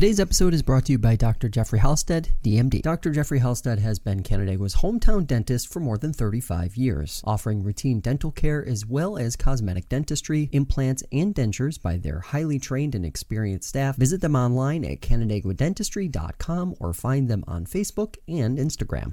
Today's episode is brought to you by Dr. Jeffrey Halstead, DMD. Dr. Jeffrey Halstead has been Canandaigua's hometown dentist for more than 35 years, offering routine dental care as well as cosmetic dentistry, implants, and dentures by their highly trained and experienced staff. Visit them online at canandaiguadentistry.com or find them on Facebook and Instagram.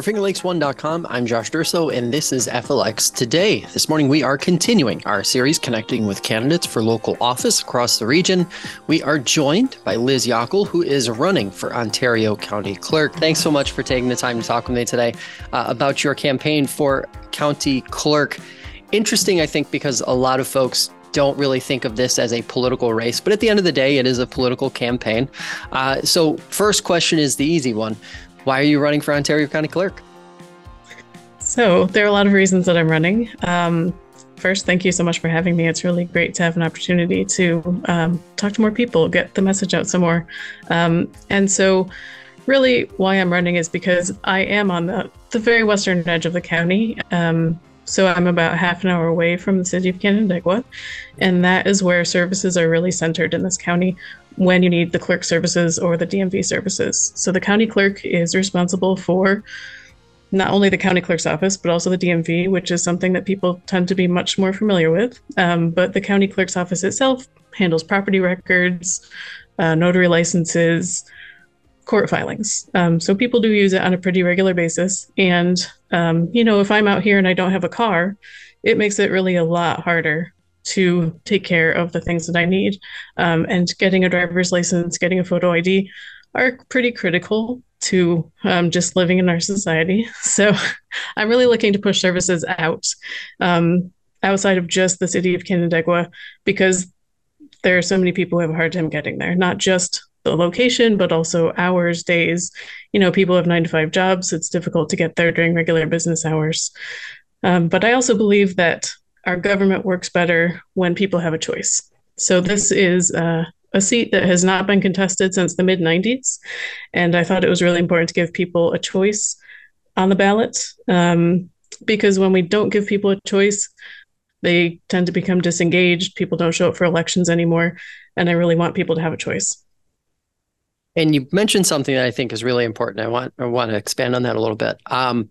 For FingerLakes1.com, I'm Josh Durso, and this is FLX Today. This morning, we are continuing our series connecting with candidates for local office across the region. We are joined by Liz Yockel, who is running for Ontario County Clerk. Thanks so much for taking the time to talk with me today uh, about your campaign for County Clerk. Interesting, I think, because a lot of folks don't really think of this as a political race, but at the end of the day, it is a political campaign. Uh, so, first question is the easy one why are you running for Ontario County Clerk? So, there are a lot of reasons that I'm running. Um, first, thank you so much for having me. It's really great to have an opportunity to um, talk to more people, get the message out some more. Um, and so, really, why I'm running is because I am on the, the very western edge of the county. Um, so I'm about half an hour away from the city of Canandaigua, and that is where services are really centered in this county when you need the clerk services or the DMV services. So the county clerk is responsible for not only the county clerk's office, but also the DMV, which is something that people tend to be much more familiar with. Um, but the county clerk's office itself handles property records, uh, notary licenses, court filings. Um, so people do use it on a pretty regular basis. And, um, you know, if I'm out here and I don't have a car, it makes it really a lot harder to take care of the things that I need. Um, and getting a driver's license, getting a photo ID are pretty critical to um, just living in our society. So I'm really looking to push services out um, outside of just the city of Canandaigua because there are so many people who have a hard time getting there, not just the location, but also hours, days. You know, people have nine to five jobs. It's difficult to get there during regular business hours. Um, but I also believe that our government works better when people have a choice. So this is uh, a seat that has not been contested since the mid 90s. And I thought it was really important to give people a choice on the ballot um, because when we don't give people a choice, they tend to become disengaged. People don't show up for elections anymore. And I really want people to have a choice. And you mentioned something that I think is really important. I want I want to expand on that a little bit. Um,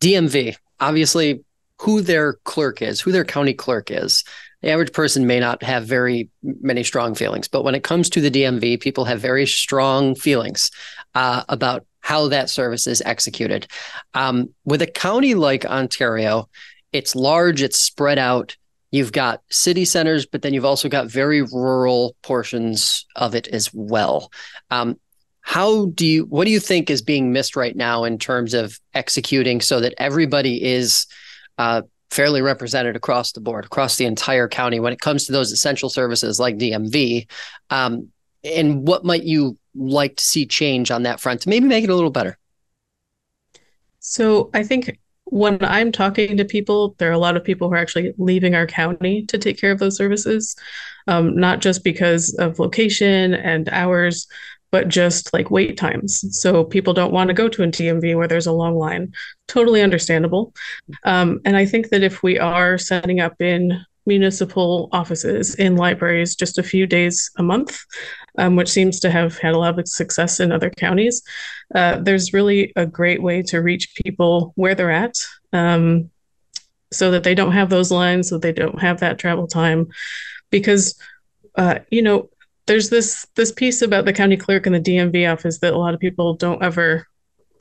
DMV, obviously, who their clerk is, who their county clerk is. The average person may not have very many strong feelings, but when it comes to the DMV, people have very strong feelings uh, about how that service is executed. Um, with a county like Ontario, it's large, it's spread out. You've got city centers, but then you've also got very rural portions of it as well. Um, how do you what do you think is being missed right now in terms of executing so that everybody is uh, fairly represented across the board across the entire county when it comes to those essential services like dmv um, and what might you like to see change on that front to maybe make it a little better so i think when i'm talking to people there are a lot of people who are actually leaving our county to take care of those services um, not just because of location and hours but just like wait times. So people don't want to go to a DMV where there's a long line. Totally understandable. Um, and I think that if we are setting up in municipal offices in libraries just a few days a month, um, which seems to have had a lot of success in other counties, uh, there's really a great way to reach people where they're at. Um, so that they don't have those lines, so they don't have that travel time. Because, uh, you know, there's this this piece about the county clerk and the DMV office that a lot of people don't ever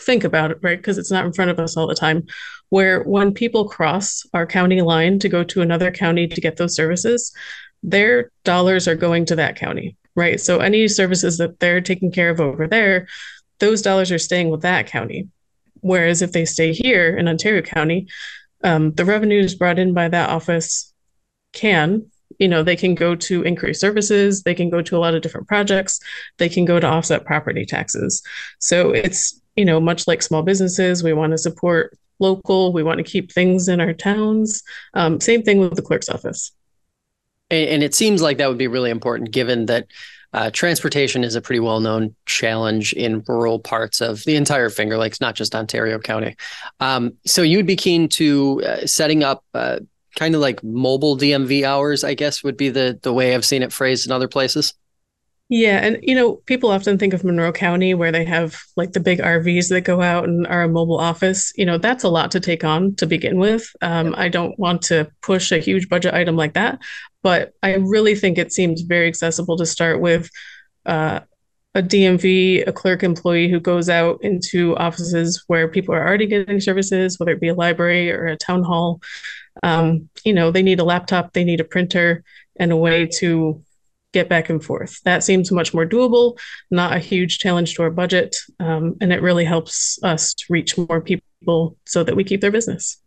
think about it, right? Because it's not in front of us all the time. Where when people cross our county line to go to another county to get those services, their dollars are going to that county, right? So any services that they're taking care of over there, those dollars are staying with that county. Whereas if they stay here in Ontario County, um, the revenues brought in by that office can you know they can go to increase services they can go to a lot of different projects they can go to offset property taxes so it's you know much like small businesses we want to support local we want to keep things in our towns um, same thing with the clerk's office and, and, it seems like that would be really important given that uh, transportation is a pretty well known challenge in rural parts of the entire Finger Lakes, not just Ontario County. Um, so you'd be keen to uh, setting up uh, kind of like mobile DMV hours, I guess would be the the way I've seen it phrased in other places. Yeah, and you know, people often think of Monroe County where they have like the big RVs that go out and are a mobile office. You know, that's a lot to take on to begin with. Um, I don't want to push a huge budget item like that, but I really think it seems very accessible to start with uh, a DMV, a clerk employee who goes out into offices where people are already getting services, whether it be a library or a town hall. Um, you know, they need a laptop, they need a printer, and a way to get back and forth. That seems much more doable, not a huge challenge to our budget, um, and it really helps us to reach more people so that we keep their business.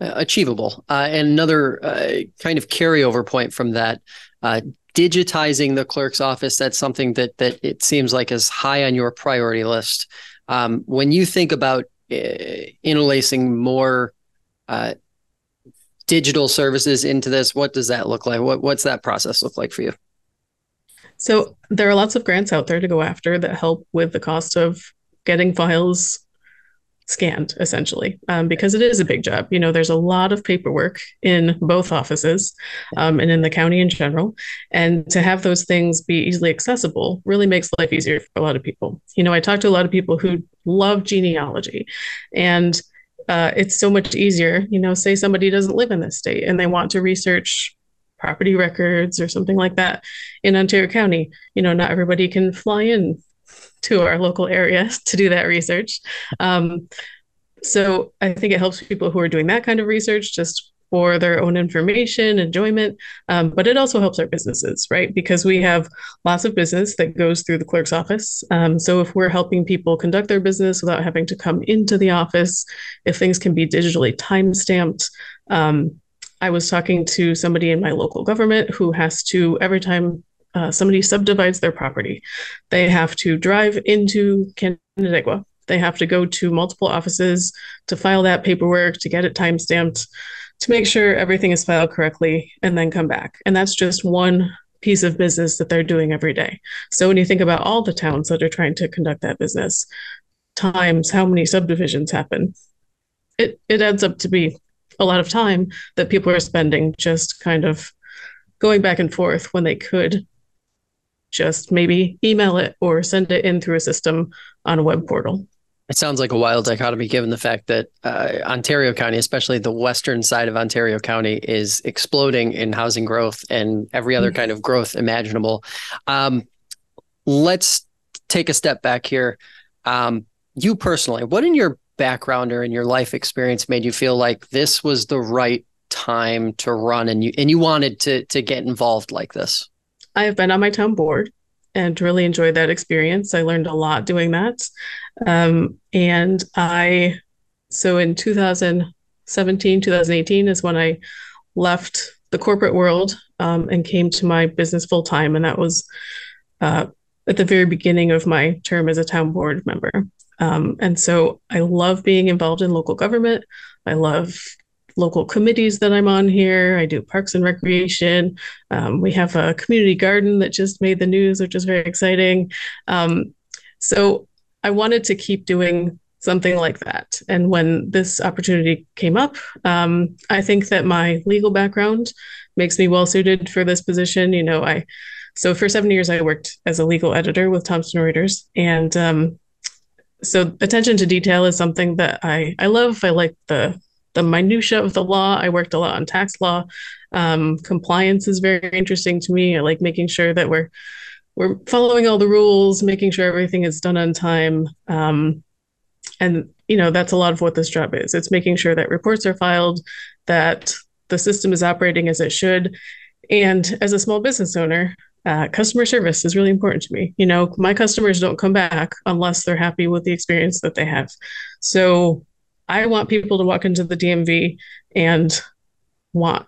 Achievable. Uh, and another uh, kind of carryover point from that, uh, digitizing the clerk's office. That's something that that it seems like is high on your priority list. Um, when you think about uh, interlacing more uh, digital services into this, what does that look like? What what's that process look like for you? So there are lots of grants out there to go after that help with the cost of getting files scanned essentially um, because it is a big job. You know there's a lot of paperwork in both offices um, and in the county in general. And to have those things be easily accessible really makes life easier for a lot of people. You know i talk to a lot of people who love genealogy and uh, it's so much easier. You know say somebody doesn't live in this state and they want to research property records or something like that in Ontario County. You know, not everybody can fly in to our local area to do that research. Um, so I think it helps people who are doing that kind of research just for their own information, enjoyment, um, but it also helps our businesses, right? Because we have lots of business that goes through the clerk's office. Um, so if we're helping people conduct their business without having to come into the office, if things can be digitally time stamped, um, I was talking to somebody in my local government who has to, every time uh, somebody subdivides their property, they have to drive into Canandaigua. They have to go to multiple offices to file that paperwork, to get it time stamped, to make sure everything is filed correctly, and then come back. And that's just one piece of business that they're doing every day. So when you think about all the towns that are trying to conduct that business, times how many subdivisions happen, it, it adds up to be a lot of time that people are spending just kind of going back and forth when they could just maybe email it or send it in through a system on a web portal. It sounds like a wild dichotomy given the fact that uh, Ontario County, especially the western side of Ontario County, is exploding in housing growth and every other mm-hmm. kind of growth imaginable. Um, let's take a step back here. Um, you personally, what in your background or in your life experience made you feel like this was the right time to run and you and you wanted to to get involved like this? I have been on my town board and really enjoyed that experience. I learned a lot doing that. Um, and I, so in 2017, 2018 is when I left the corporate world um, and came to my business full time. And that was uh, at the very beginning of my term as a town board member. Um, and so I love being involved in local government. I love local committees that I'm on here. I do parks and recreation. Um, we have a community garden that just made the news, which is very exciting. Um, so I wanted to keep doing something like that. And when this opportunity came up, um, I think that my legal background makes me well suited for this position. You know, I so for seven years I worked as a legal editor with Thomson Reuters, and um, so attention to detail is something that I I love. I like the the minutia of the law. I worked a lot on tax law. Um, compliance is very interesting to me. I like making sure that we're we're following all the rules, making sure everything is done on time. Um, and you know that's a lot of what this job is. It's making sure that reports are filed, that the system is operating as it should. And as a small business owner, uh, customer service is really important to me. You know, my customers don't come back unless they're happy with the experience that they have. So I want people to walk into the DMV and want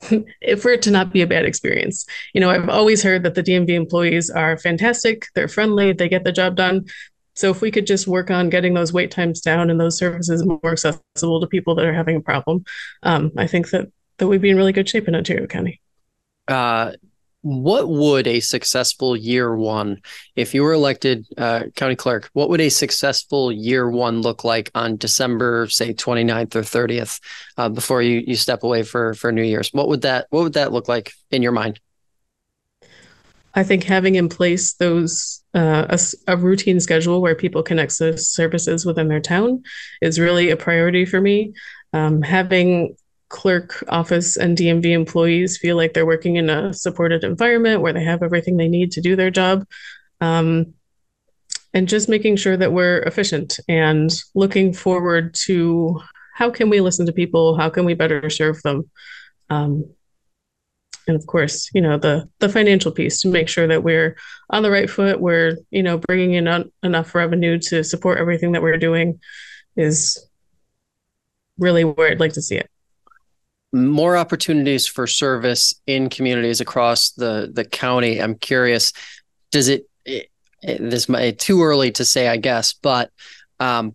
for it to not be a bad experience. You know, I've always heard that the DMV employees are fantastic, they're friendly, they get the job done. So if we could just work on getting those wait times down and those services more accessible to people that are having a problem, um, I think that that we'd be in really good shape in Ontario County. Uh, what would a successful year one, if you were elected uh, county clerk, what would a successful year one look like on December, say 29th or 30th, uh, before you, you step away for, for New Year's? What would that, what would that look like in your mind? I think having in place those uh, a, a, routine schedule where people can access services within their town is really a priority for me. Um, having clerk office and DMV employees feel like they're working in a supported environment where they have everything they need to do their job. Um, and just making sure that we're efficient and looking forward to how can we listen to people? How can we better serve them? Um, and of course, you know the the financial piece to make sure that we're on the right foot. We're you know bringing in un- enough revenue to support everything that we're doing is really where I'd like to see it more opportunities for service in communities across the the county. I'm curious, does it, it, this might too early to say, I guess, but um,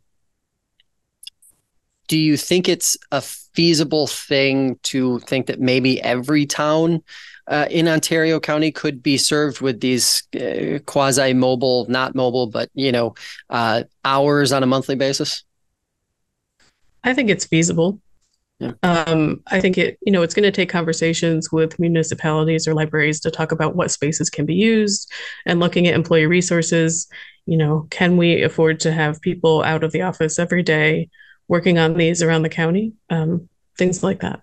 do you think it's a feasible thing to think that maybe every town uh, in Ontario County could be served with these uh, quasi mobile, not mobile, but you know, uh, hours on a monthly basis? I think it's feasible. Yeah. Um, I think it, you know, it's going to take conversations with municipalities or libraries to talk about what spaces can be used and looking at employee resources. You know, can we afford to have people out of the office every day working on these around the county? Um, things like that.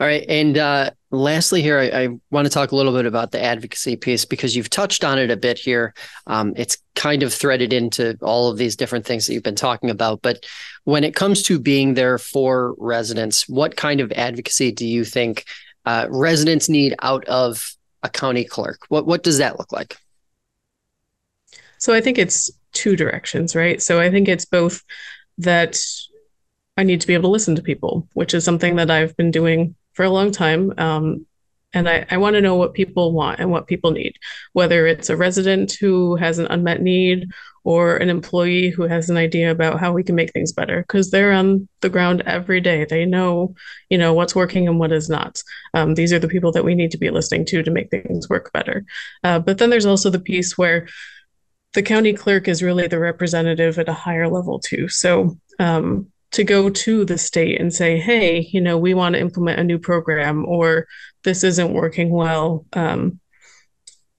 All right. And uh, lastly, here, I, I, want to talk a little bit about the advocacy piece because you've touched on it a bit here. Um, it's kind of threaded into all of these different things that you've been talking about. But when it comes to being there for residents, what kind of advocacy do you think uh, residents need out of a county clerk? What what does that look like? So I think it's two directions, right? So I think it's both that I need to be able to listen to people, which is something that I've been doing for a long time. Um, and I, I want to know what people want and what people need, whether it's a resident who has an unmet need or an employee who has an idea about how we can make things better because they're on the ground every day. They know, you know, what's working and what is not. Um, these are the people that we need to be listening to to make things work better. Uh, but then there's also the piece where the county clerk is really the representative at a higher level too. So um, to go to the state and say, hey, you know, we want to implement a new program or this isn't working well, um,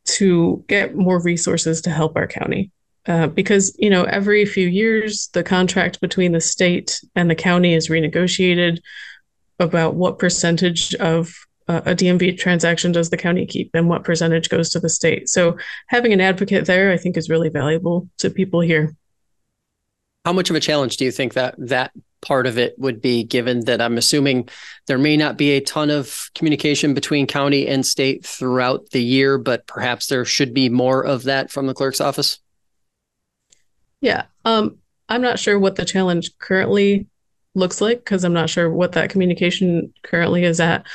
to get more resources to help our county. Uh, because you know every few years the contract between the state and the county is renegotiated about what percentage of uh, a DMV transaction does the county keep and what percentage goes to the state. So having an advocate there, I think, is really valuable to people here. How much of a challenge do you think that that part of it would be given that I'm assuming there may not be a ton of communication between county and state throughout the year, but perhaps there should be more of that from the clerk's office? Yeah. Um, I'm not sure what the challenge currently looks like because I'm not sure what that communication currently is at.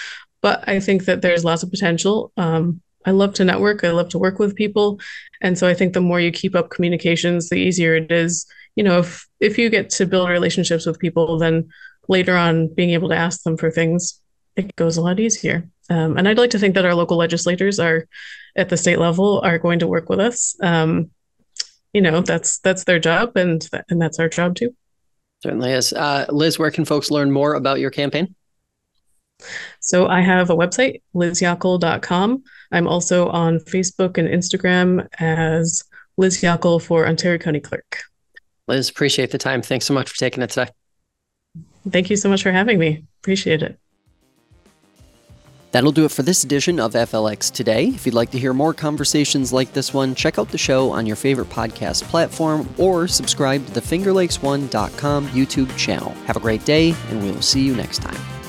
But I think that there's lots of potential. Um, I love to network. I love to work with people. And so I think the more you keep up communications, the easier it is you know, if if you get to build relationships with people, then later on being able to ask them for things, it goes a lot easier. Um, and I'd like to think that our local legislators are at the state level are going to work with us. Um, you know, that's that's their job, and th- and that's our job too. Certainly is. Uh, Liz, where can folks learn more about your campaign? So I have a website, lizyockel.com. I'm also on Facebook and Instagram as Liz Yockel for Ontario County Clerk. Liz, appreciate the time. Thanks so much for taking it today. Thank you so much for having me. Appreciate it. That'll do it for this edition of FLX Today. If you'd like to hear more conversations like this one, check out the show on your favorite podcast platform or subscribe to the FingerLakes1.com YouTube channel. Have a great day, and we will see you next time.